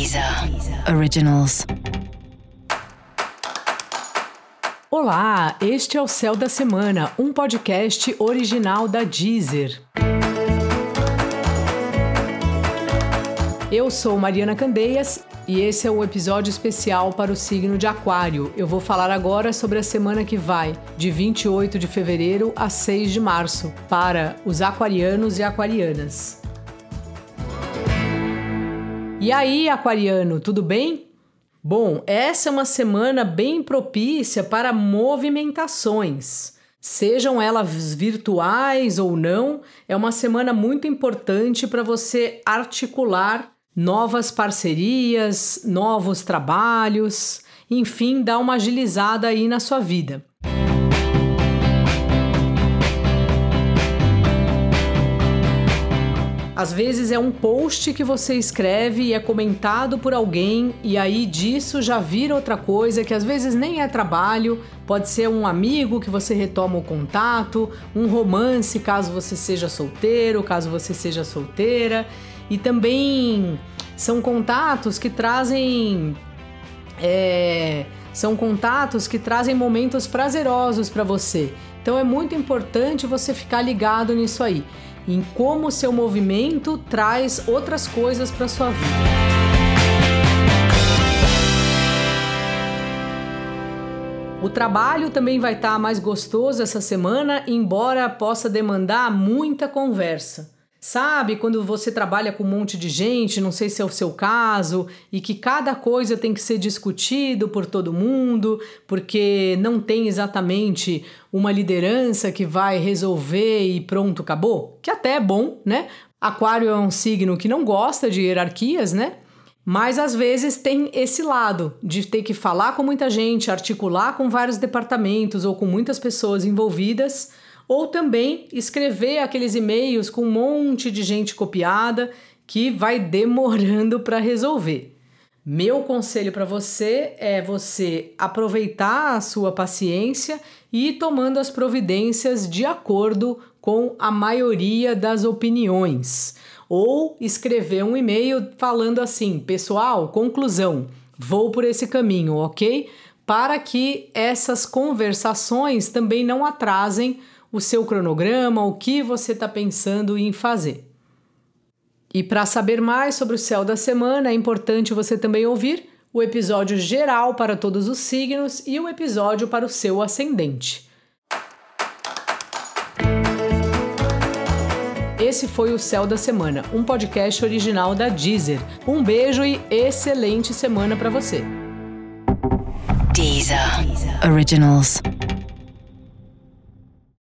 Deezer Originals. Olá, este é o Céu da Semana, um podcast original da Deezer. Eu sou Mariana Candeias e esse é um episódio especial para o signo de Aquário. Eu vou falar agora sobre a semana que vai, de 28 de fevereiro a 6 de março, para os aquarianos e aquarianas. E aí, aquariano, tudo bem? Bom, essa é uma semana bem propícia para movimentações. Sejam elas virtuais ou não, é uma semana muito importante para você articular novas parcerias, novos trabalhos, enfim, dar uma agilizada aí na sua vida. Às vezes é um post que você escreve e é comentado por alguém, e aí disso já vira outra coisa que às vezes nem é trabalho, pode ser um amigo que você retoma o contato, um romance caso você seja solteiro, caso você seja solteira, e também são contatos que trazem. É, são contatos que trazem momentos prazerosos para você. Então é muito importante você ficar ligado nisso aí em como o seu movimento traz outras coisas para sua vida. O trabalho também vai estar tá mais gostoso essa semana, embora possa demandar muita conversa. Sabe, quando você trabalha com um monte de gente, não sei se é o seu caso, e que cada coisa tem que ser discutido por todo mundo, porque não tem exatamente uma liderança que vai resolver e pronto, acabou? Que até é bom, né? Aquário é um signo que não gosta de hierarquias, né? Mas às vezes tem esse lado de ter que falar com muita gente, articular com vários departamentos ou com muitas pessoas envolvidas ou também escrever aqueles e-mails com um monte de gente copiada que vai demorando para resolver. Meu conselho para você é você aproveitar a sua paciência e ir tomando as providências de acordo com a maioria das opiniões. Ou escrever um e-mail falando assim: pessoal, conclusão, vou por esse caminho, ok? Para que essas conversações também não atrasem o seu cronograma, o que você está pensando em fazer. E para saber mais sobre o céu da semana, é importante você também ouvir o episódio geral para todos os signos e o episódio para o seu ascendente. Esse foi o Céu da Semana, um podcast original da Deezer. Um beijo e excelente semana para você. Deezer. Originals.